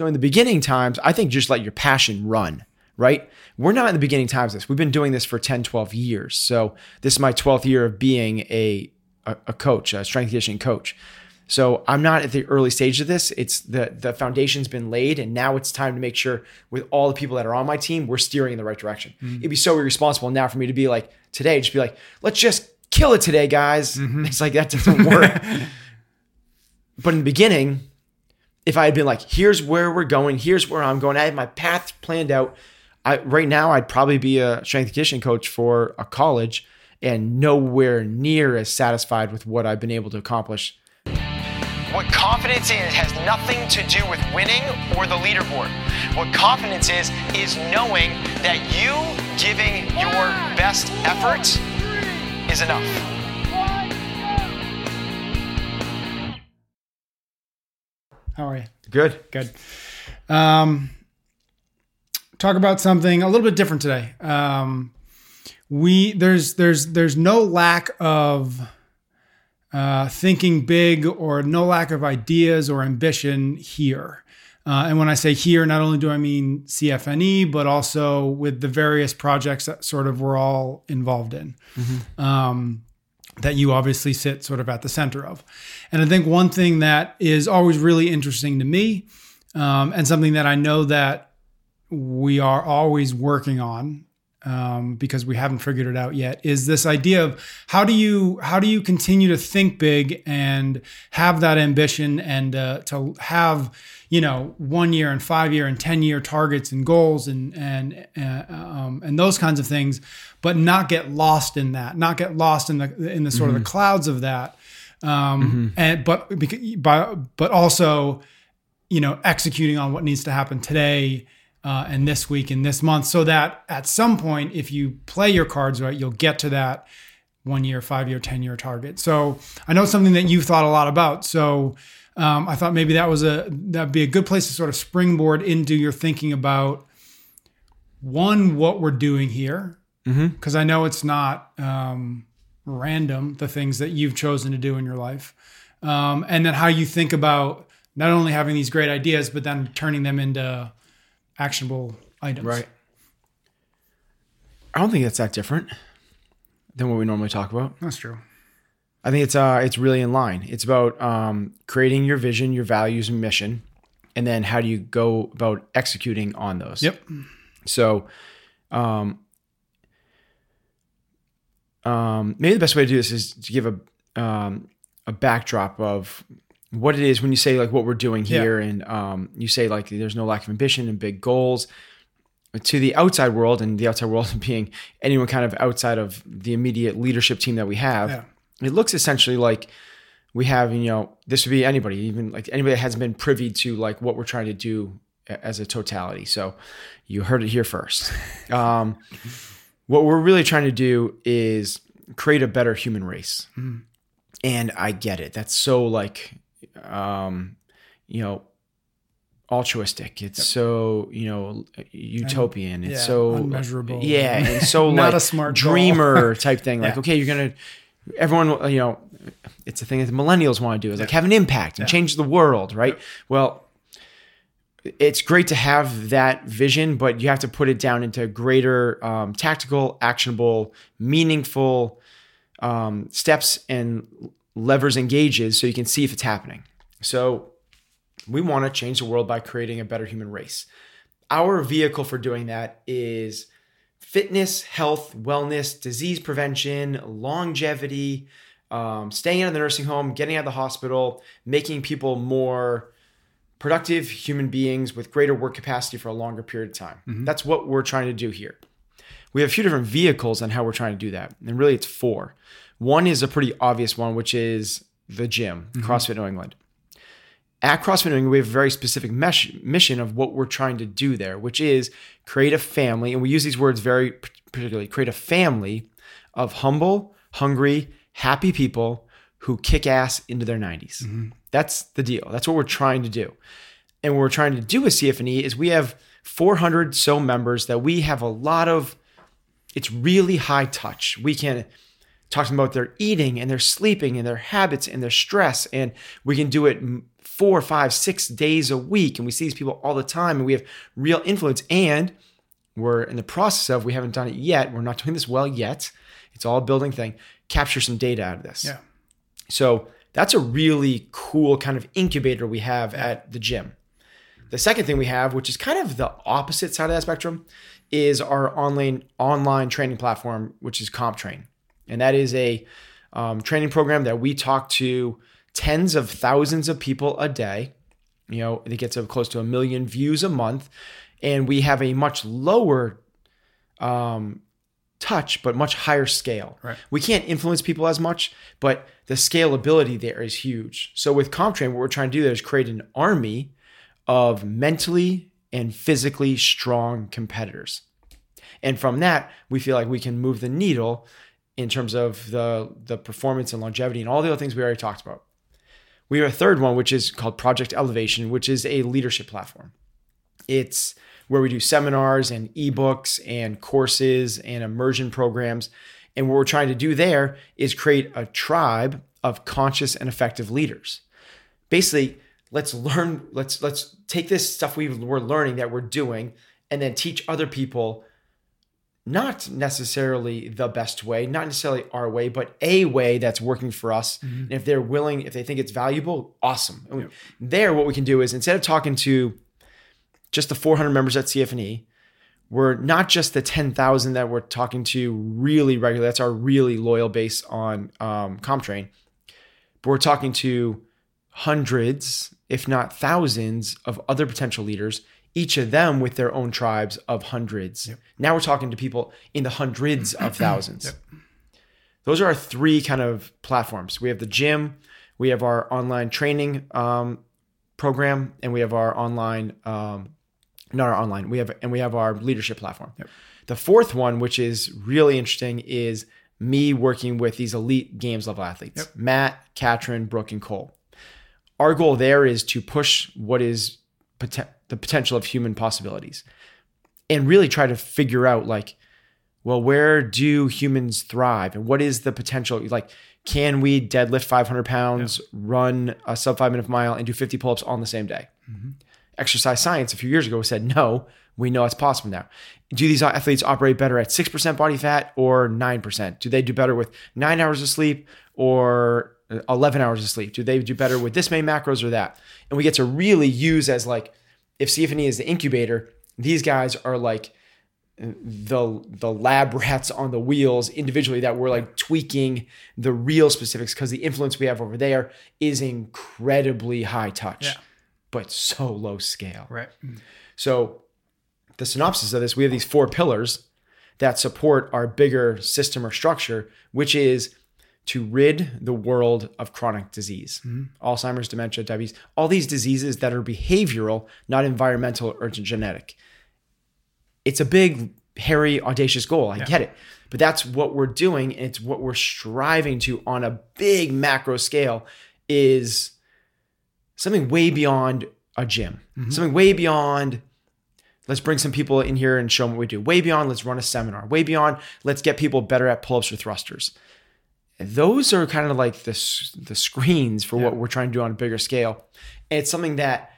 So in the beginning times, I think just let your passion run, right? We're not in the beginning times this. We've been doing this for 10, 12 years. So this is my 12th year of being a, a, a coach, a strength conditioning coach. So I'm not at the early stage of this. It's the the foundation's been laid, and now it's time to make sure with all the people that are on my team, we're steering in the right direction. Mm-hmm. It'd be so irresponsible now for me to be like today, just be like, let's just kill it today, guys. Mm-hmm. It's like that doesn't work. but in the beginning, if I had been like, here's where we're going, here's where I'm going, I had my path planned out. I right now I'd probably be a strength and conditioning coach for a college and nowhere near as satisfied with what I've been able to accomplish What confidence is has nothing to do with winning or the leaderboard. What confidence is, is knowing that you giving your best effort is enough. How are you? Good. Good. Um, talk about something a little bit different today. Um, we there's there's there's no lack of uh, thinking big or no lack of ideas or ambition here. Uh, and when I say here, not only do I mean CFNE, but also with the various projects that sort of we're all involved in. Um, that you obviously sit sort of at the center of. And I think one thing that is always really interesting to me, um, and something that I know that we are always working on um, because we haven't figured it out yet, is this idea of how do you how do you continue to think big and have that ambition and uh, to have you know one year and five year and ten year targets and goals and and uh, um, and those kinds of things, but not get lost in that, not get lost in the in the sort of the clouds of that, um, and but by, but also you know executing on what needs to happen today uh, and this week and this month, so that at some point, if you play your cards right, you'll get to that one year, five year, ten year target. So I know it's something that you've thought a lot about. So um, I thought maybe that was a that'd be a good place to sort of springboard into your thinking about one what we're doing here because I know it's not um, random the things that you've chosen to do in your life, um, and then how you think about not only having these great ideas but then turning them into actionable items. Right. I don't think that's that different than what we normally talk about. That's true. I think it's uh it's really in line. It's about um, creating your vision, your values, and mission, and then how do you go about executing on those. Yep. So, um, um, maybe the best way to do this is to give a um, a backdrop of what it is when you say like what we're doing Yeah. here, and um, you say like there's no lack of ambition and big goals. To the outside world, and the outside world being anyone kind of outside of the immediate leadership team that we have, Yeah. It looks essentially like we have, you know, this would be anybody, even like anybody that hasn't been privy to like what we're trying to do as a totality. So you heard it here first. Um, what we're really trying to do is create a better human race. And I get it. That's so like, um, you know, altruistic. It's so, you know, utopian. It's yeah, so unmeasurable. Yeah. And so Not like a smart dreamer type thing. Like, Yeah. okay, you're going to, everyone, you know, it's a thing that the millennials want to do is like have an impact and change the world, right? Well, it's great to have that vision, but you have to put it down into greater um, tactical, actionable, meaningful um, steps and levers and gauges so you can see if it's happening. So we want to change the world by creating a better human race. Our vehicle for doing that is fitness, health, wellness, disease prevention, longevity, um, staying out of the nursing home, getting out of the hospital, making people more productive human beings with greater work capacity for a longer period of time. That's what we're trying to do here. We have a few different vehicles on how we're trying to do that. And really, it's four. One is a pretty obvious one, which is the gym, CrossFit New England. At CrossFit New England, we have a very specific mesh, mission of what we're trying to do there, which is create a family. And we use these words very particularly create a family of humble, hungry, happy people who kick ass into their 90s. Mm-hmm. That's the deal. That's what we're trying to do. And what we're trying to do with CFNE is we have 400 so members that we have a lot of, it's really high touch. We can talk to them about their eating and their sleeping and their habits and their stress. And we can do it four, five, six days a week, and we see these people all the time, and we have real influence. And we're in the process of, we haven't done it yet. We're not doing this well yet. It's all a building thing. Capture some data out of this. Yeah. So that's a really cool kind of incubator we have at the gym. The second thing we have, which is kind of the opposite side of that spectrum, is our online online training platform, which is CompTrain, and that is a um, training program that we talk to tens of thousands of people a day. You know, it gets up close to a million views a month, and we have a much lower um, touch, but much higher scale. Right. We can't influence people as much, but the scalability there is huge. So with CompTrain, what we're trying to do there is create an army of mentally and physically strong competitors. And from that, we feel like we can move the needle in terms of the, the performance and longevity and all the other things we already talked about. We have a third one, which is called Project Elevation, which is a leadership platform. It's where we do seminars and ebooks and courses and immersion programs. And what we're trying to do there is create a tribe of conscious and effective leaders. Basically, let's learn, let's let's take this stuff we we're learning that we're doing and then teach other people not necessarily the best way, not necessarily our way, but a way that's working for us. And if they're willing, if they think it's valuable, awesome. And There, what we can do is instead of talking to just the 400 members at CFNE, we're not just the 10,000 that we're talking to really regularly. That's our really loyal base on um, CompTrain. But we're talking to hundreds, if not thousands, of other potential leaders, each of them with their own tribes of hundreds. Now we're talking to people in the hundreds of thousands. Those are our three kind of platforms. We have the gym, we have our online training um, program, and we have our online, um, not our online, we have and we have our leadership platform. The fourth one, which is really interesting, is me working with these elite games level athletes, Mat, Katrin, Brooke, and Cole. Our goal there is to push what is poten- the potential of human possibilities and really try to figure out like well where do humans thrive? And what is the potential? Like can we deadlift 500 pounds run a sub five minute mile and do 50 pull-ups on the same day? Mm-hmm. Exercise science a few years ago said no we know it's possible now. Do these athletes operate better at 6% body fat or 9% do they do better with nine hours of sleep or uh, 11 hours of sleep? Do they do better with this many macros or that? And we get to really use as like if cfne is the incubator these guys are like the the lab rats on the wheels individually that we're like tweaking the real specifics because the influence we have over there is incredibly high touch Yeah. but so low scale Right. so the synopsis of this we have these four pillars that support our bigger system or structure which is to rid the world of chronic disease mm-hmm. alzheimer's dementia diabetes all these diseases that are behavioral not environmental or genetic it's a big, hairy, audacious goal. I get it. But that's what we're doing. It's what we're striving to on a big macro scale is something way beyond a gym, mm-hmm. something way beyond. Let's bring some people in here and show them what we do. Way beyond, let's run a seminar. Way beyond, let's get people better at pull ups or thrusters. Those are kind of like the, the screens for what we're trying to do on a bigger scale. And it's something that,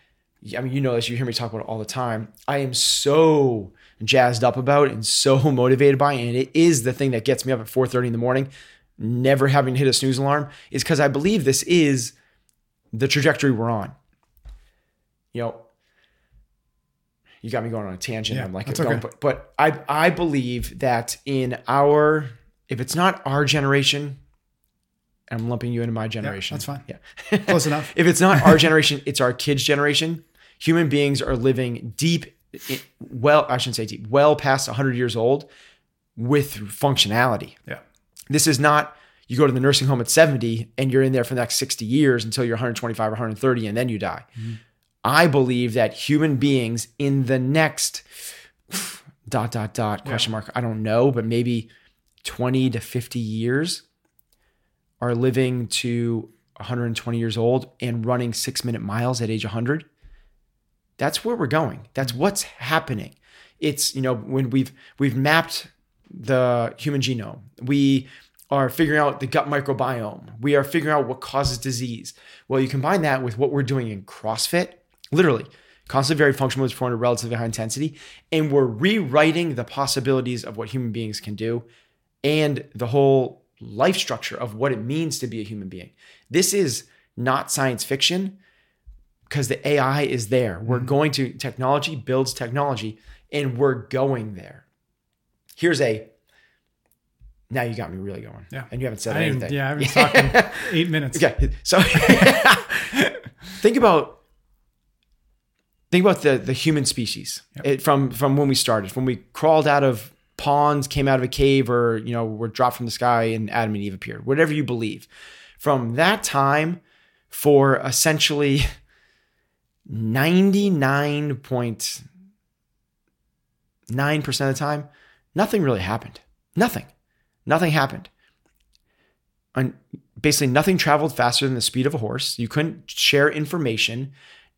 I mean, you know this, you hear me talk about it all the time. I am so jazzed up about and so motivated by, and it is the thing that gets me up at 4:30 in the morning, never having to hit a snooze alarm, is because I believe this is the trajectory we're on. You know, you got me going on a tangent. Yeah, I'm like, going, okay. but, but I I believe that in our if it's not our generation, I'm lumping you into my generation. that's fine. Yeah. Close enough. if it's not our generation, it's our kids' generation. Human beings are living deep, well, I shouldn't say deep, well past 100 years old with functionality. Yeah. This is not you go to the nursing home at 70 and you're in there for the next 60 years until you're 125 or 130 and then you die. Mm-hmm. I believe that human beings in the next dot dot dot question mark I don't know, but maybe 20 to 50 years are living to 120 years old and running 6 minute miles at age 100. That's where we're going. That's mm-hmm. what's happening. It's, you know, when we've we've mapped the human genome. We are figuring out the gut microbiome. We are figuring out what causes disease. Well, you combine that with what we're doing in CrossFit, literally, constantly very functional moves performed at relatively high intensity, and we're rewriting the possibilities of what human beings can do and the whole life structure of what it means to be a human being. This is not science fiction because the AI is there. We're mm-hmm. going to, technology builds technology, and we're going there. Here's a, now you got me really going. Yeah. And you haven't said I anything. yeah, I've been talking eight minutes. Okay, so think about think about the the human species it, from from when we started, from when we crawled out of ponds, came out of a cave, or you know were dropped from the sky, and Adam and Eve appeared. Whatever you believe, from that time, for essentially ninety nine point nine percent of the time, nothing really happened. Nothing, nothing happened on basically nothing traveled faster than the speed of a horse. You couldn't share information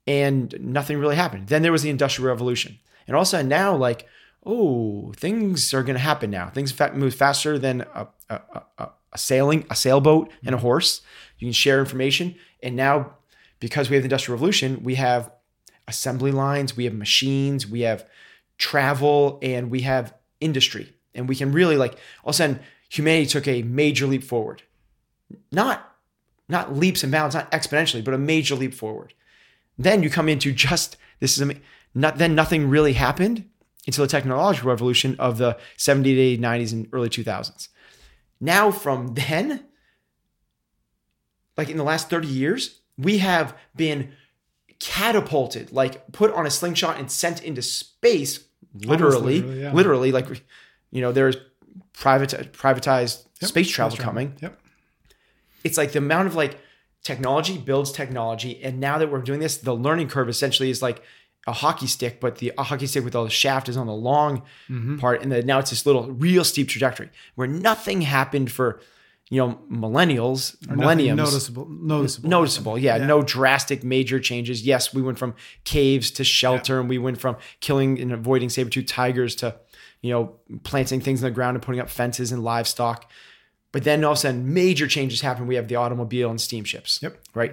and nothing really happened. Then there was the industrial revolution. And all of a sudden now like, oh, things are going to happen now. Things fa- move faster than a, a, a, a sailing, a sailboat and a mm-hmm. horse. You can share information. And now because we have the industrial revolution, we have assembly lines, we have machines, we have travel, and we have industry. And we can really like all of a sudden humanity took a major leap forward not not leaps and bounds, not exponentially, but a major leap forward. Then you come into just this is not then nothing really happened until the technological revolution of the 70s, 80s, 90s, and early 2000s. Now from then, like in the last 30 years, we have been catapulted, like put on a slingshot and sent into space, literally, literally, yeah. literally, like you know, there's private privatized Yep, space travel travel. coming Yep. it's like the amount of like technology builds technology and now that we're doing this the learning curve essentially is like a hockey stick but the a hockey stick with all the shaft is on the long Mm-hmm. part and then now it's this little real steep trajectory where nothing happened for you know millennials Or millenniums noticeable. Noticeable. noticeable yeah, no drastic major changes yes we went from caves to shelter and we went from killing and avoiding saber-tooth tigers to you know planting things in the ground and putting up fences and livestock but then all of a sudden major changes happen we have the automobile and steamships Yep. right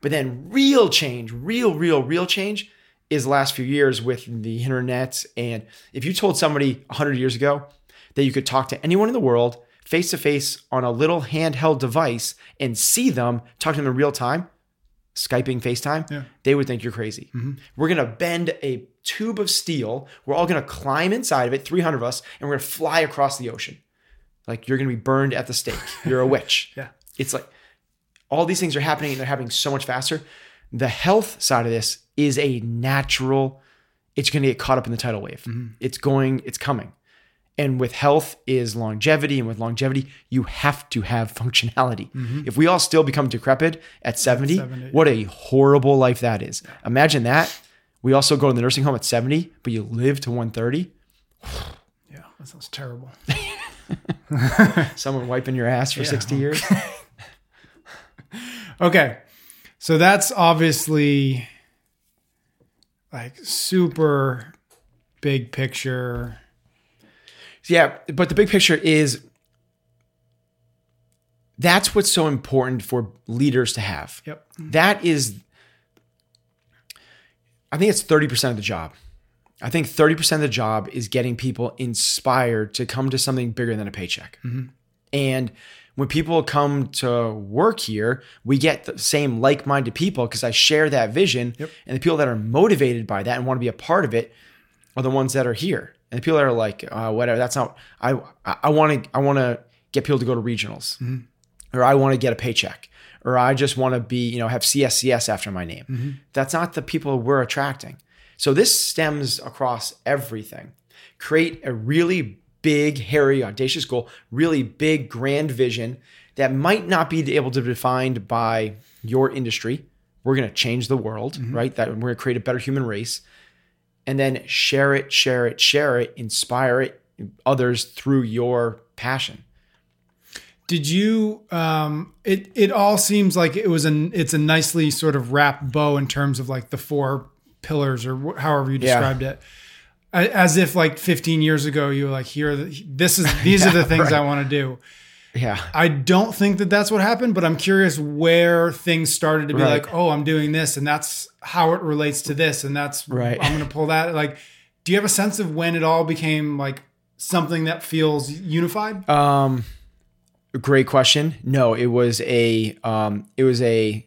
but then real change real real real change is the last few years with the internet. And if you told somebody 100 years ago that you could talk to anyone in the world face to face on a little handheld device and see them talk to them in real time skyping facetime Yeah. they would think you're crazy. Mm-hmm. We're going to bend a tube of steel. We're all going to climb inside of it 300 of us and we're going to fly across the ocean. Like you're going to be burned at the stake. You're a witch. Yeah. it's like all these things are happening and they're happening so much faster. The health side of this is a natural, it's going to get caught up in the tidal wave. Mm-hmm. It's going, it's coming. And with health is longevity. And with longevity, you have to have functionality. Mm-hmm. If we all still become decrepit at 70, 70, what a horrible life that is. Imagine that. We also go to the nursing home at 70, but you live to 130. Yeah, that sounds terrible. Someone wiping your ass for 60 years. Okay. So that's obviously like super big picture. Yeah, but the big picture is that's what's so important for leaders to have. Yep. That is, I think it's 30% of the job. I think 30% of the job is getting people inspired to come to something bigger than a paycheck. Mm-hmm. And when people come to work here, we get the same like minded people because I share that vision. Yep. And the people that are motivated by that and want to be a part of it are the ones that are here. And the people that are like, uh, whatever, that's not, I, I want to, I want to get people to go to regionals or I want to get a paycheck or I just want to be, you know, have CSCS after my name. That's not the people we're attracting. So this stems across everything. Create a really big, hairy, audacious goal, really big, grand vision that might not be able to be defined by your industry. We're going to change the world, right? That we're going to create a better human race. And then share it, share it, share it, inspire it, others through your passion. Did you? Um, it it all seems like it was an it's a nicely sort of wrapped bow in terms of like the four pillars or wh- however you Yeah. described it. As if like 15 years ago you were like here the, this is these are the things I want to do. Yeah. I don't think that that's what happened, but I'm curious where things started to be Right. like, oh, I'm doing this, and that's how it relates to this, and that's Right. I'm going to pull that. Like, do you have a sense of when it all became like something that feels unified? Um, great question. No, it was a um, it was a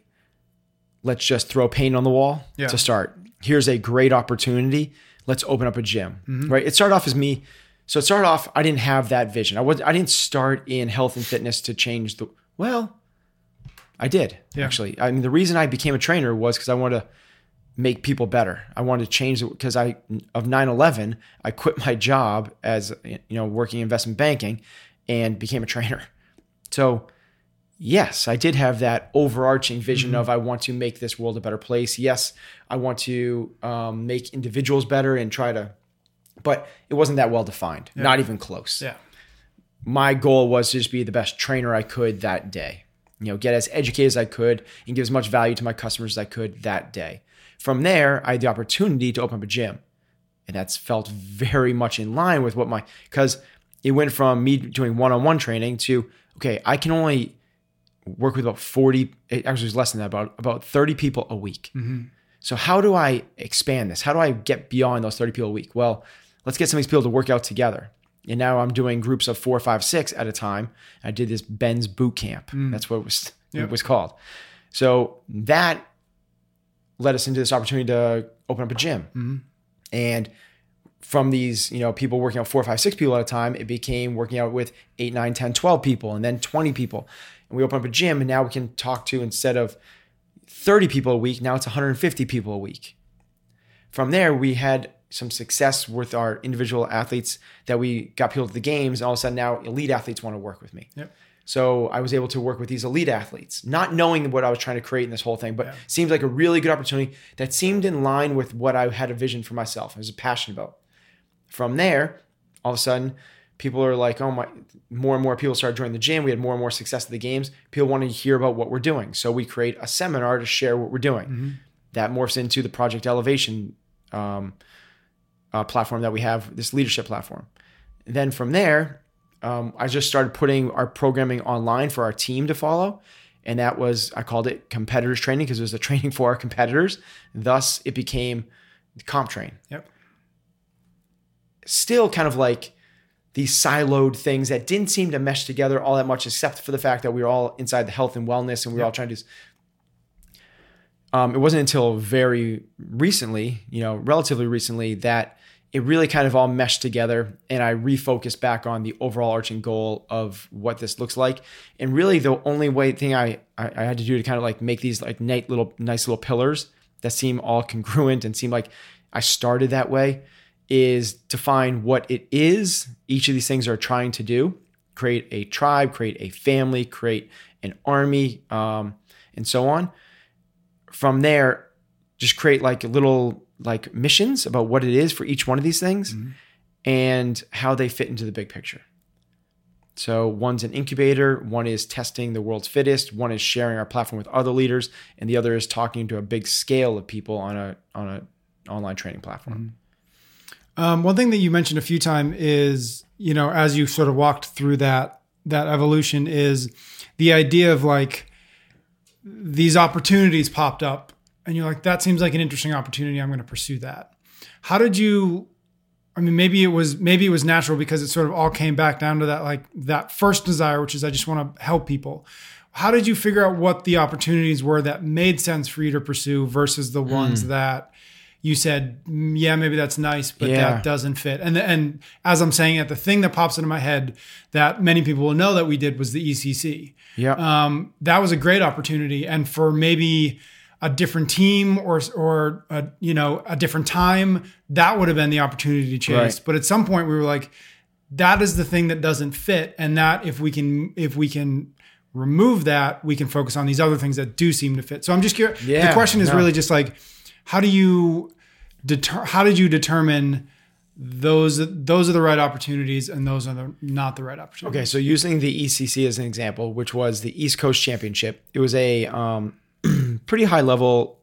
let's just throw paint on the wall Yeah. to start. Here's a great opportunity. Let's open up a gym. Mm-hmm. Right. It started off as me. So it started off. I didn't have that vision. I was. I didn't start in health and fitness to change the. Well, I did Yeah. actually. I mean, the reason I became a trainer was because I wanted to make people better. I wanted to change it because I of 9/11, I quit my job as you know working investment banking and became a trainer. So, yes, I did have that overarching vision of I want to make this world a better place. Yes, I want to um, make individuals better and try to, but it wasn't that well defined. Not even close Yeah. my goal was to just be the best trainer I could that day. You know, get as educated as I could and give as much value to my customers as I could that day. From there, I had the opportunity to open up a gym. And that's felt very much in line with what my because it went from me doing one-on-one training to okay, I can only work with about 40 eh, actually it actually was less than that, about about 30 people a week. Mm-hmm. So how do I expand this? How do I get beyond those 30 people a week? Well, let's get some of these people to work out together. And now I'm doing groups of four, five, six at a time. I did this Ben's boot camp. Mm. That's what it was it was called. So that led us into this opportunity to open up a gym. Mm-hmm. And from these, you know, people working out four, five, six people at a time, it became working out with eight, nine, 10, 12 people, and then 20 people. And we open up a gym, and now we can talk to instead of 30 people a week, now it's 150 people a week. From there, we had some success with our individual athletes that we got people to the games, and all of a sudden now elite athletes want to work with me. Yep. So I was able to work with these elite athletes, not knowing what I was trying to create in this whole thing, but Yeah. seemed like a really good opportunity that seemed in line with what I had a vision for myself. I was passionate about. From there, all of a sudden, people are like, oh my, more and more people started joining the gym. We had more and more success at the games. People wanted to hear about what we're doing. So we create a seminar to share what we're doing. That morphs into the Project Elevation um, uh, platform that we have, this leadership platform. then from there, um, I just started putting our programming online for our team to follow. And that was, I called it competitors training because it was a training for our competitors. Thus, it became CompTrain. Yep. Still kind of like these siloed things that didn't seem to mesh together all that much, except for the fact that we were all inside the health and wellness and we were all trying to. Um, it wasn't until very recently, you know, relatively recently, that it really kind of all meshed together and I refocused back on the overall arching goal of what this looks like. And really the only way thing I, I, I had to do to kind of like make these like nice little nice little pillars that seem all congruent and seem like I started that way is define what it is each of these things are trying to do. Create a tribe, create a family, create an army, um, and so on. From there, just create like little like missions about what it is for each one of these things and how they fit into the big picture. So one's an incubator, one is testing the world's fittest, one is sharing our platform with other leaders, and the other is talking to a big scale of people on a on a online training platform. Um, one thing that you mentioned a few times is, you know, as you sort of walked through that that evolution is the idea of like these opportunities popped up and you're like, that seems like an interesting opportunity. I'm going to pursue that. How did you I mean, maybe it was maybe it was natural because it sort of all came back down to that like that first desire, which is I just want to help people. How did you figure out what the opportunities were that made sense for you to pursue versus the ones that you said, "Mm, yeah, maybe that's nice, but Yeah. that doesn't fit. And and as I'm saying it, the thing that pops into my head that many people will know that we did was the ECC. Yeah. Um, that was a great opportunity, and for maybe a different team or or a, you know a different time, that would have been the opportunity to chase. Right. But at some point, we were like, that is the thing that doesn't fit, and that if we can if we can remove that, we can focus on these other things that do seem to fit. So I'm just curious. Yeah, the question is no. really just like, how do you deter? How did you determine? Those those are the right opportunities, and those are the not the right opportunities. Okay, so using the ECC as an example, which was the East Coast Championship, it was a um, pretty high level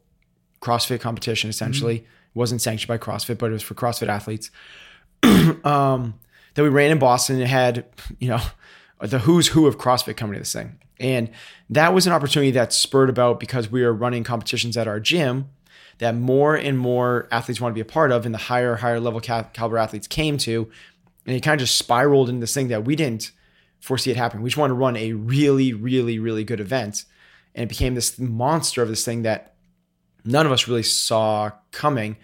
CrossFit competition. Essentially, it wasn't sanctioned by CrossFit, but it was for CrossFit athletes. um, that we ran in Boston. It had you know the who's who of CrossFit coming to this thing. And that was an opportunity that spurred about because we were running competitions at our gym that more and more athletes want to be a part of, and the higher, higher level cal- caliber athletes came to. And it kind of just spiraled into this thing that we didn't foresee it happening. We just wanted to run a really, really, really good event. And it became this monster of this thing that none of us really saw coming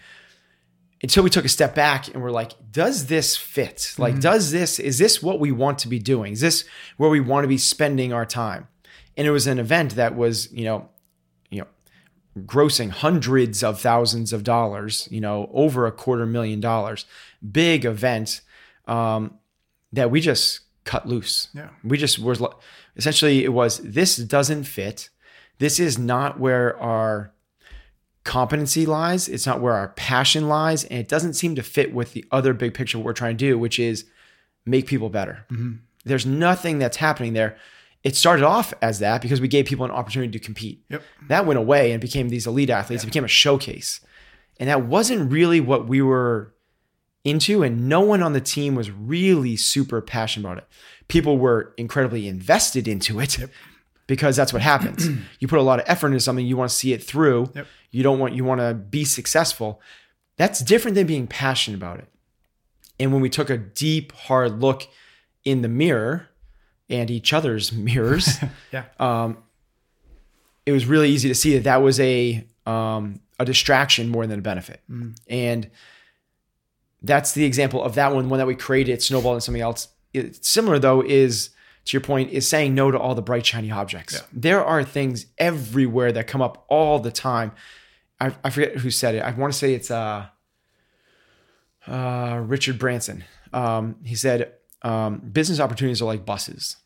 until we took a step back and we're like, does this fit? Like, mm-hmm. does this, is this what we want to be doing? Is this where we want to be spending our time? And it was an event that was, you know, grossing hundreds of thousands of dollars, you know, over a quarter million dollars, big event um, that we just cut loose. Yeah. We just was essentially it was this doesn't fit. This is not where our competency lies. It's not where our passion lies, and it doesn't seem to fit with the other big picture what we're trying to do, which is make people better. There's nothing that's happening there. It started off as that because we gave people an opportunity to compete. Yep. That went away and became these elite athletes. It became a showcase. And that wasn't really what we were into, and no one on the team was really super passionate about it. People were incredibly invested into it because that's what happens. you put a lot of effort into something, you want to see it through. Yep. You don't want you want to be successful. That's different than being passionate about it. And when we took a deep, hard look in the mirror and each other's mirrors, Yeah. um, it was really easy to see that that was a um, a distraction more than a benefit. And that's the example of that one. One that we created, snowball and something else. It, similar though is to your point is saying no to all the bright shiny objects. There are things everywhere that come up all the time. I, I forget who said it. I want to say it's uh, uh, Richard Branson. Um, he said um, business opportunities are like buses.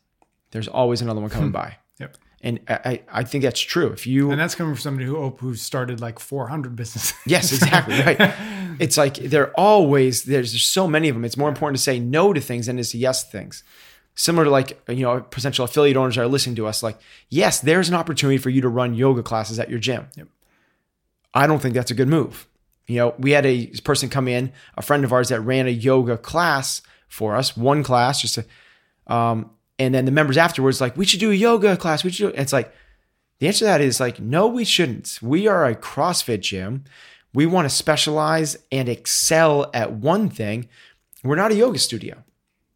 There's always another one coming by. Yep. And I, I think that's true. If you And that's coming from somebody who who started like 400 businesses. Yes, exactly. Right. It's like they're always there's just so many of them. It's more important to say no to things than to yes to things. Similar to like you know potential affiliate owners that are listening to us. Like, yes, there's an opportunity for you to run yoga classes at your gym. Yep. I don't think that's a good move. You know, we had a person come in, a friend of ours that ran a yoga class for us, one class, just to, um, and then the members afterwards like, we should do a yoga class. We should. Do, it's like the answer to that is like, no, we shouldn't. We are a CrossFit gym. We want to specialize and excel at one thing. We're not a yoga studio.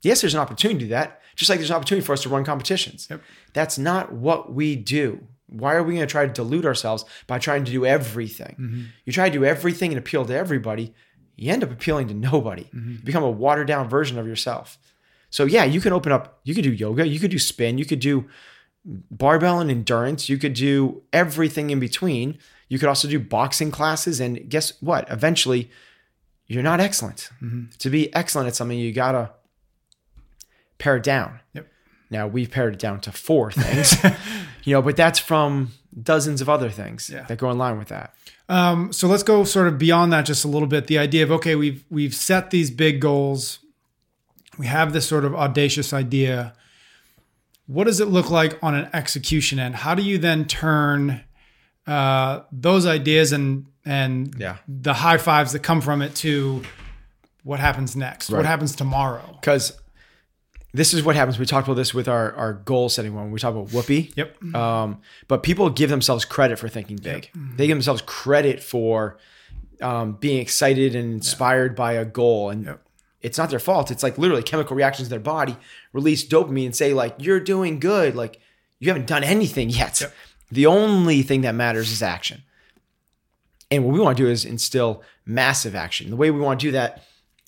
Yes, there's an opportunity to do that, just like there's an opportunity for us to run competitions. Yep. That's not what we do. Why are we going to try to dilute ourselves by trying to do everything? Mm-hmm. You try to do everything and appeal to everybody, you end up appealing to nobody. You become a watered down version of yourself. So, yeah, you can open up, you could do yoga, you could do spin, you could do barbell and endurance. You could do everything in between. You could also do boxing classes. And guess what? Eventually, you're not excellent. To be excellent at something, you got to pare it down. Yep. Now, we've pared it down to four things, you know, but that's from dozens of other things Yeah. that go in line with that. Um, so let's go sort of beyond that just a little bit. The idea of okay, we've we've set these big goals. We have this sort of audacious idea. What does it look like on an execution end? How do you then turn uh, those ideas and and Yeah. the high fives that come from it to what happens next? What happens tomorrow? Because this is what happens. We talked about this with our, our goal setting one. We talk about whoopee. Yep. Um, but people give themselves credit for thinking big. They give themselves credit for um, being excited and inspired by a goal. And Yep. It's not their fault. It's like literally chemical reactions in their body release dopamine and say, like, you're doing good. Like, you haven't done anything yet. The only thing that matters is action. And what we want to do is instill massive action. The way we want to do that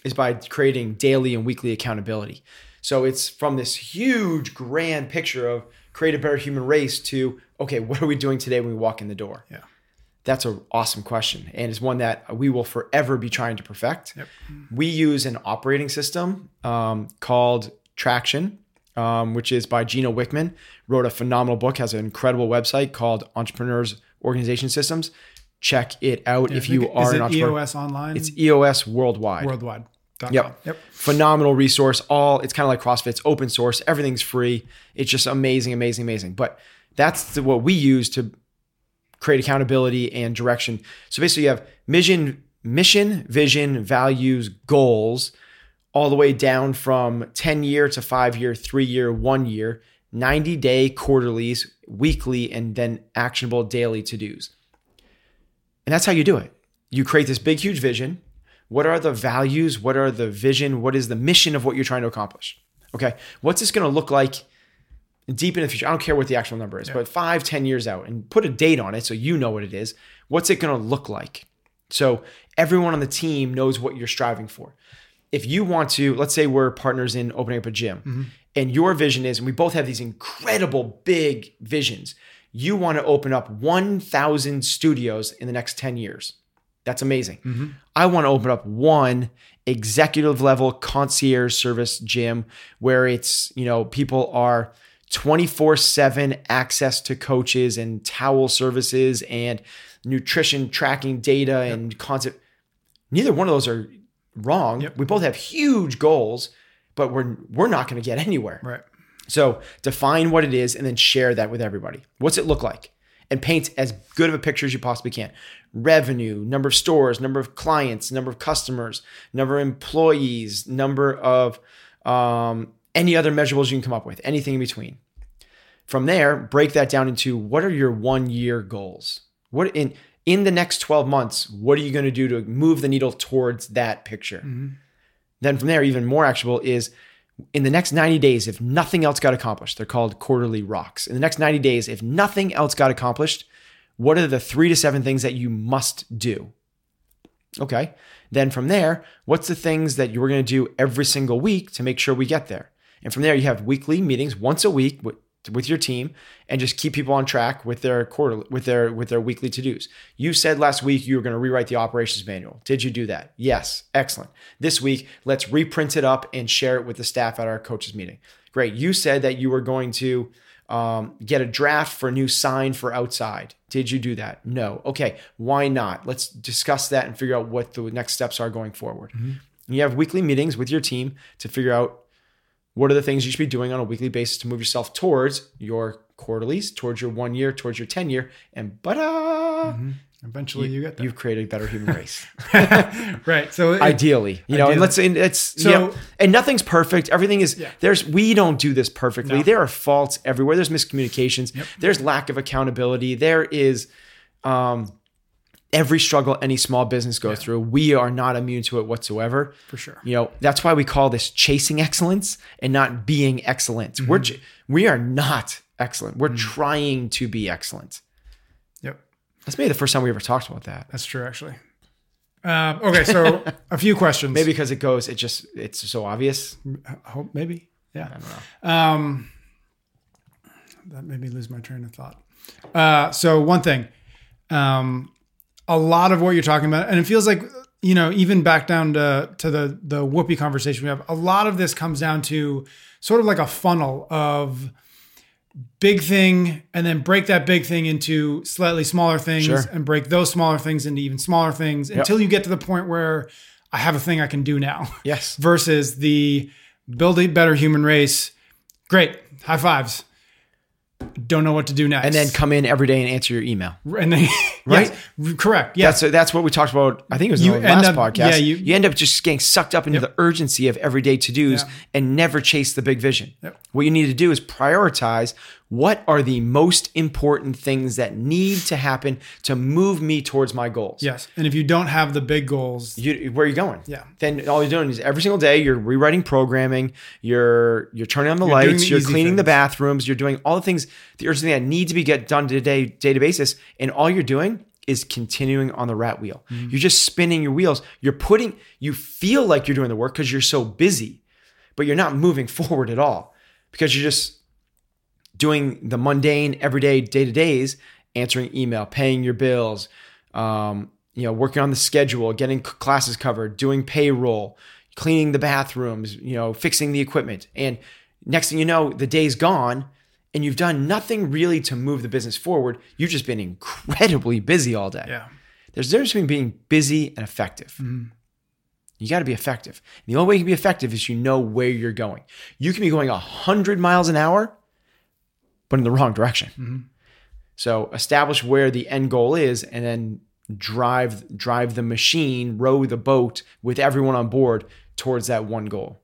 is by creating daily and weekly accountability. So it's from this huge grand picture of create a better human race to okay, what are we doing today when we walk in the door? Yeah. That's an awesome question, and it's one that we will forever be trying to perfect. Yep. We use an operating system um, called Traction, um, which is by Gino Wickman. Wrote a phenomenal book, has an incredible website called Entrepreneurs Organization Systems. Check it out if you Is are it an entrepreneur. EOS online? It's EOS worldwide. worldwide. Yep. Yep. Phenomenal resource. All it's kind of like CrossFit. It's open source. Everything's free. It's just amazing, amazing, amazing. But that's the, what we use to create accountability and direction. So basically, you have mission, mission, vision, values, goals, all the way down from 10 year to 5 year, 3 year, 1 year, 90 day quarterlies, weekly and then actionable daily to-dos. And that's how you do it. You create this big huge vision. What are the values? What are the vision? What is the mission of what you're trying to accomplish? Okay. What's this going to look like deep in the future? I don't care what the actual number is, but five, ten years out and put a date on it so you know what it is. What's it going to look like? So everyone on the team knows what you're striving for. If you want to, let's say we're partners in opening up a gym mm-hmm. and your vision is, and we both have these incredible big visions, you want to open up 1,000 studios in the next 10 years. That's amazing. Mm-hmm. I want to open up one executive level concierge service gym where it's, you know, people are 24 7 access to coaches and towel services and nutrition tracking data and concept. Neither one of those are wrong. Yep. We both have huge goals, but we're we're not going to get anywhere. Right. So define what it is and then share that with everybody. What's it look like? And paint as good of a picture as you possibly can. Revenue, number of stores, number of clients, number of customers, number of employees, number of um, any other measurables you can come up with, anything in between. From there, break that down into what are your one year goals? What in in the next 12 months, what are you going to do to move the needle towards that picture? Mm-hmm. Then from there, even more actionable is in the next 90 days, if nothing else got accomplished, they're called quarterly rocks. In the next 90 days, if nothing else got accomplished, what are the three to seven things that you must do? Okay. Then from there, what's the things that you're going to do every single week to make sure we get there? And from there, you have weekly meetings once a week with, your team and just keep people on track with their quarterly with their with their weekly to-dos. You said last week you were going to rewrite the operations manual. Did you do that? Yes. Excellent. This week, let's reprint it up and share it with the staff at our coaches meeting. Great. You said that you were going to um, get a draft for a new sign for outside. Did you do that? No. Okay. Why not? Let's discuss that and figure out what the next steps are going forward. You have weekly meetings with your team to figure out what are the things you should be doing on a weekly basis to move yourself towards your quarterlies, towards your one year, towards your 10 year, and but Eventually, you, get there. you've created a better human race. right. So it- Ideally, you know, and let's, and it's, So- you know, and nothing's perfect. Everything is, Yeah. there's, we don't do this perfectly. No. There are faults everywhere. There's miscommunications. There's lack of accountability. There is, um, every struggle any small business goes through. We are not immune to it whatsoever. for sure. You know, that's why we call this chasing excellence and not being excellent. We're we are not excellent. We're trying to be excellent. Yep. That's maybe the first time we ever talked about that. That's true, actually. Um, okay, so a few questions. Maybe because it goes, it just it's so obvious. I hope maybe. Yeah. Um, that made me lose my train of thought. Uh, so one thing, um, a lot of what you're talking about, and it feels like you know, even back down to to the the whoopee conversation we have. A lot of this comes down to sort of like a funnel of big thing and then break that big thing into slightly smaller things Sure. and break those smaller things into even smaller things until you get to the point where I have a thing I can do now Yes. versus the build a better human race. Great, high fives. Don't know what to do next. And then come in every day and answer your email. and then Right? yes, correct. Yes. That's that's what we talked about. I think it was in You the last up- podcast. yeah, you- you, end up just getting sucked up into the urgency of everyday to dos Yeah. and never chase the big vision. Yep. What you need to do is prioritize what are the most important things that need to happen to move me towards my goals. yes. And if you don't have the big goals, You, where are you going? Yeah. Then all you're doing is every single day you're rewriting programming, you're you're turning on the You're lights, the you're cleaning the bathrooms, you're doing all the things, the urgent things that need to be get done today, day to basis, and all you're doing is continuing on the rat wheel. Mm-hmm. You're just spinning your wheels. You're putting, you feel like you're doing the work because you're so busy, but you're not moving forward at all because you're just doing the mundane, everyday, day to days, answering email, paying your bills, um, you know, working on the schedule, getting c- classes covered, doing payroll, cleaning the bathrooms, you know, fixing the equipment. And next thing you know, the day's gone and you've done nothing really to move the business forward. You've just been incredibly busy all day. yeah. There's a difference between being busy and effective. You got to be effective. And the only way you can be effective is you know where you're going. You can be going 100 miles an hour, but in the wrong direction. Mm-hmm. So establish where the end goal is and then drive drive the machine, row the boat with everyone on board towards that one goal.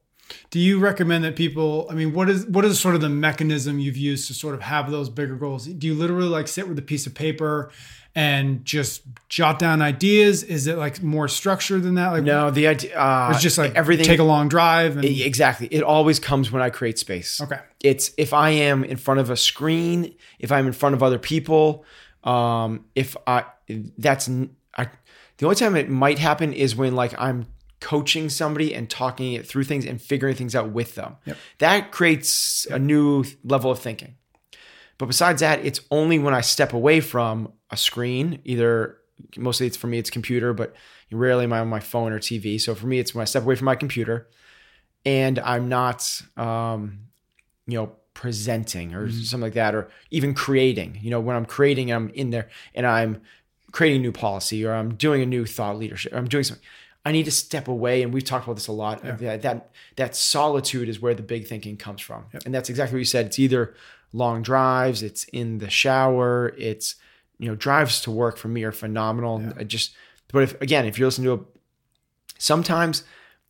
Do you recommend that people? I mean, what is what is sort of the mechanism you've used to sort of have those bigger goals? Do you literally like sit with a piece of paper and just jot down ideas? Is it like more structured than that? Like No, the idea uh, it's just like everything. Take a long drive and exactly. It always comes when I create space. okay. It's if I am in front of a screen, if I'm in front of other people, um, if I that's I, the only time it might happen is when like I'm coaching somebody and talking it through things and figuring things out with them. Yep. That creates a new level of thinking. But besides that, it's only when I step away from a screen, either mostly it's for me it's computer, but rarely am I on my phone or TV. So for me, it's when I step away from my computer and I'm not, um, you know, presenting or something like that, or even creating. You know, when I'm creating, I'm in there and I'm creating a new policy or I'm doing a new thought leadership. Or I'm doing something. I need to step away, and we've talked about this a lot. That, that that solitude is where the big thinking comes from, and that's exactly what you said. It's either long drives, it's in the shower, it's you know drives to work for me are phenomenal. I just, but if again, if you're listening to a, sometimes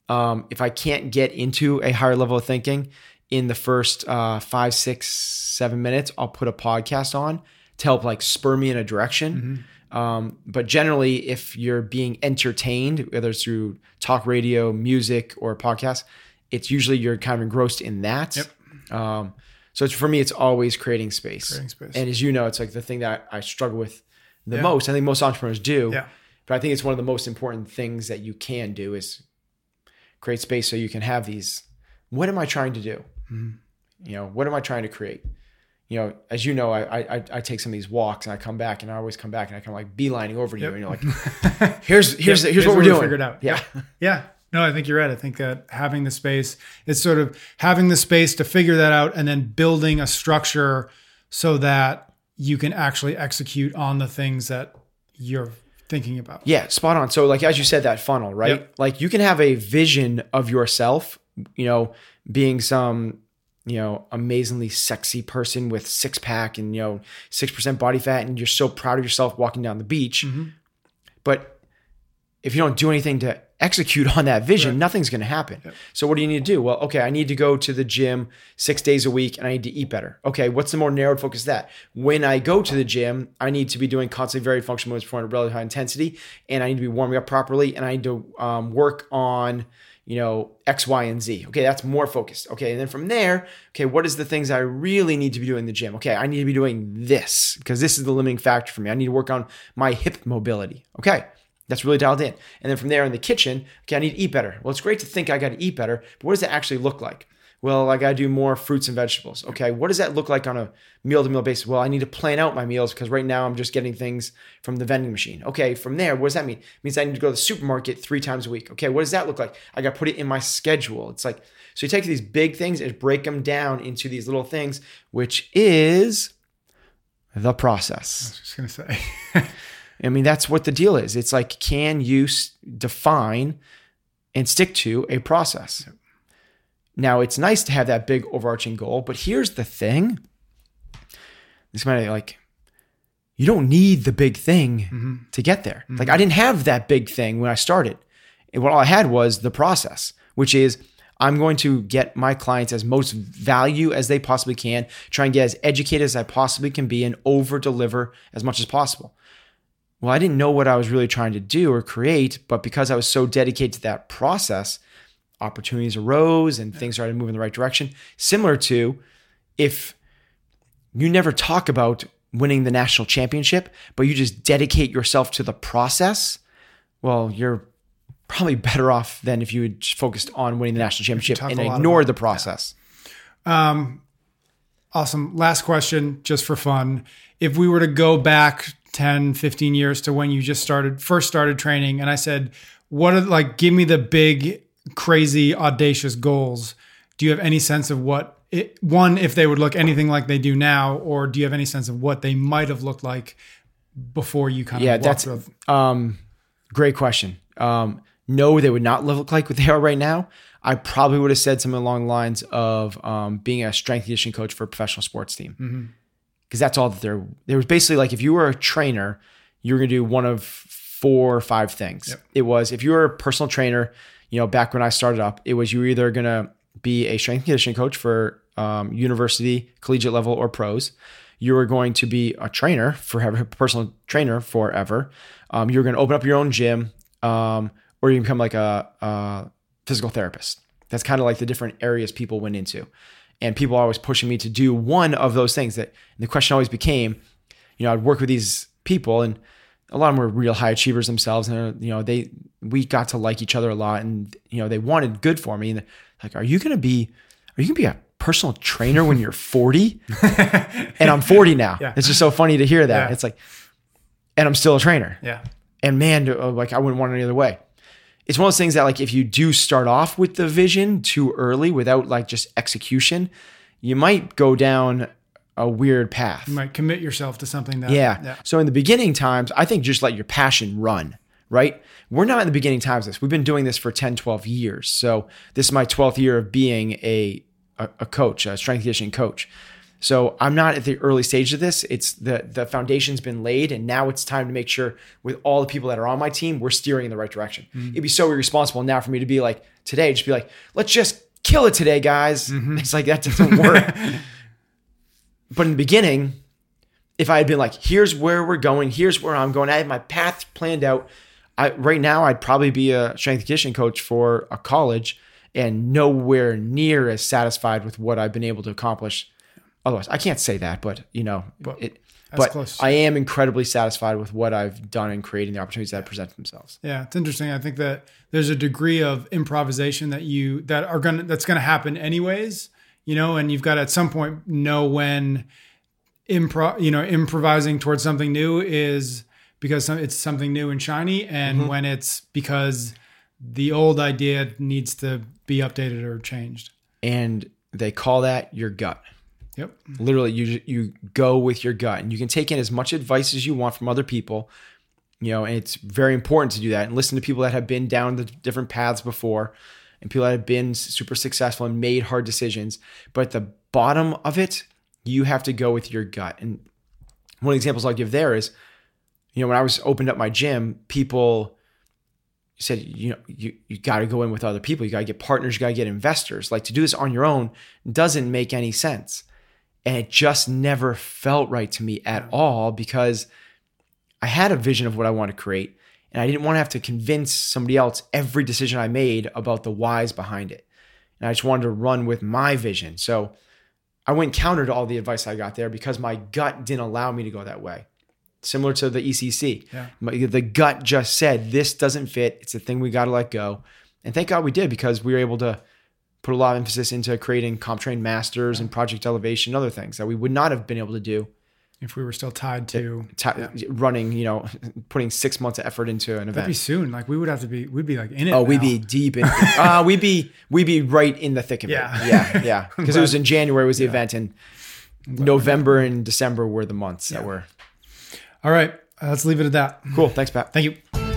um, if I can't get into a higher level of thinking in the first uh, five, six, seven minutes, I'll put a podcast on to help like spur me in a direction. Um, but generally, if you're being entertained, whether it's through talk radio, music, or podcast, it's usually you're kind of engrossed in that. Yep. Um, so it's for me, it's always creating space. Creating space. And as you know, it's like the thing that I struggle with the Yeah. most. I think most entrepreneurs do. Yeah. But I think it's one of the most important things that you can do is create space so you can have these. What am I trying to do? Mm-hmm. You know, what am I trying to create? You know, as you know, I, I I take some of these walks and I come back and I always come back and I come like beelining over to you and you're like, here's here's Yep. here's, what we're doing. figured out. Yeah. Yeah. No, I think you're right. I think that having the space, it's sort of having the space to figure that out and then building a structure so that you can actually execute on the things that you're thinking about. Yeah, spot on. So, like as you said, that funnel, right? Yep. Like you can have a vision of yourself, you know, being some, you know, amazingly sexy person with six pack and you know six percent body fat, and you're so proud of yourself walking down the beach. Mm-hmm. But if you don't do anything to execute on that vision, nothing's going to happen. So what do you need to do? Well, okay, I need to go to the gym six days a week and I need to eat better. Okay, what's the more narrowed focus of that? When I go to the gym, I need to be doing constantly varied functional movements performed at relatively high intensity, and I need to be warming up properly, and I need to um, work on you know X, Y, and Z. Okay, that's more focused. Okay, and then from there, okay, what is the things I really need to be doing in the gym? Okay, I need to be doing this because this is the limiting factor for me. I need to work on my hip mobility. Okay. That's really dialed in. And then from there in the kitchen, okay, I need to eat better. Well, it's great to think I got to eat better, but what does it actually look like? Well, I got to do more fruits and vegetables. Okay, what does that look like on a meal to meal basis? Well, I need to plan out my meals because right now I'm just getting things from the vending machine. Okay, from there, what does that mean? It means I need to go to the supermarket three times a week. Okay, what does that look like? I got to put it in my schedule. It's like, so you take these big things and break them down into these little things, which is the process. I was just going to say. I mean, that's what the deal is. It's like, can you s- define and stick to a process? Now, it's nice to have that big overarching goal, but here's the thing. This might be like, you don't need the big thing mm-hmm. to get there. Mm-hmm. Like, I didn't have that big thing when I started. And what all I had was the process, which is I'm going to get my clients as most value as they possibly can, try and get as educated as I possibly can be, and over deliver as much as possible. Well, I didn't know what I was really trying to do or create, but because I was so dedicated to that process, opportunities arose and things started moving in the right direction. Similar to if you never talk about winning the national championship, but you just dedicate yourself to the process, well, you're probably better off than if you had just focused on winning the national championship and ignored the process. Um, awesome. Last question, just for fun. If we were to go back 10, 15 years to when you just started, first started training, and I said, what are like, give me the big, crazy, audacious goals. Do you have any sense of what it, one, if they would look anything like they do now, or do you have any sense of what they might have looked like before you kind Yeah, of Yeah, that's through? um, great question. Um, no, they would not look like what they are right now. I probably would have said something along the lines of um, being a strength conditioning coach for a professional sports team, because that's all that they're. There was basically like if you were a trainer, you were to do one of four or five things. It was if you were a personal trainer, you know, back when I started up, it was you were either to be a strength and conditioning coach for um, university, collegiate level, or pros. You were going to be a trainer forever, personal trainer forever. Um, you were going to open up your own gym, um, or you can become like a, a physical therapist. That's kind of like the different areas people went into. And people are always pushing me to do one of those things. That the question always became, you know, I'd work with these people, and a lot of them were real high achievers themselves, and you know, they we got to like each other a lot, and you know, they wanted good for me. And like, are you going to be, are you going to be a personal trainer when you're 40? and I'm 40 now. Yeah. It's just so funny to hear that. Yeah. It's like, and I'm still a trainer. Yeah. And man, uh, like I wouldn't want it any other way. It's one of those things that like if you do start off with the vision too early without like just execution, you might go down a weird path. You might commit yourself to something that. Yeah. Yeah. So in the beginning times, I think just let your passion run, right? We're not in the beginning times of this. We've been doing this for 10, 12 years. So this is my 12th year of being a, a, a coach, a strength conditioning coach. So I'm not at the early stage of this. It's the the foundation's been laid, and now it's time to make sure with all the people that are on my team, we're steering in the right direction. Mm-hmm. It'd be so irresponsible now for me to be like today, just be like, let's just kill it today, guys. Mm-hmm. It's like that doesn't work. but in the beginning, if I had been like, here's where we're going, here's where I'm going, I have my path planned out. I right now I'd probably be a strength conditioning coach for a college and nowhere near as satisfied with what I've been able to accomplish. Otherwise, I can't say that, but you know, But it, but close. I am incredibly satisfied with what I've done in creating the opportunities that present themselves. Yeah, it's interesting. I think that there's a degree of improvisation that you that are gonna that's gonna happen anyways, you know, and you've got to at some point know when improv. you know improvising towards something new is because it's something new and shiny, and mm-hmm. when it's because the old idea needs to be updated or changed. And they call that your gut. Yep. literally you you go with your gut and you can take in as much advice as you want from other people you know and it's very important to do that and listen to people that have been down the different paths before and people that have been super successful and made hard decisions but at the bottom of it you have to go with your gut and one of the examples i'll give there is you know when i was opened up my gym people said you know you, you got to go in with other people you got to get partners you got to get investors like to do this on your own doesn't make any sense and it just never felt right to me at all because I had a vision of what I wanted to create and I didn't want to have to convince somebody else every decision I made about the whys behind it. And I just wanted to run with my vision. So I went counter to all the advice I got there because my gut didn't allow me to go that way. Similar to the ECC. Yeah. My, the gut just said, this doesn't fit. It's a thing we got to let go. And thank God we did because we were able to put a lot of emphasis into creating CompTrain masters and project elevation and other things that we would not have been able to do If we were still tied to ti- running, you know, putting six months of effort into an event. that'd be soon. Like we would have to be, we'd be like in it. Oh, we'd be deep in. uh, we'd be we'd be right in the thick of Yeah. it. Yeah, yeah. Because it was in January was the event, and November and December were the months that were All right, uh, let's leave it at that. cool. Thanks, Pat. Thank you.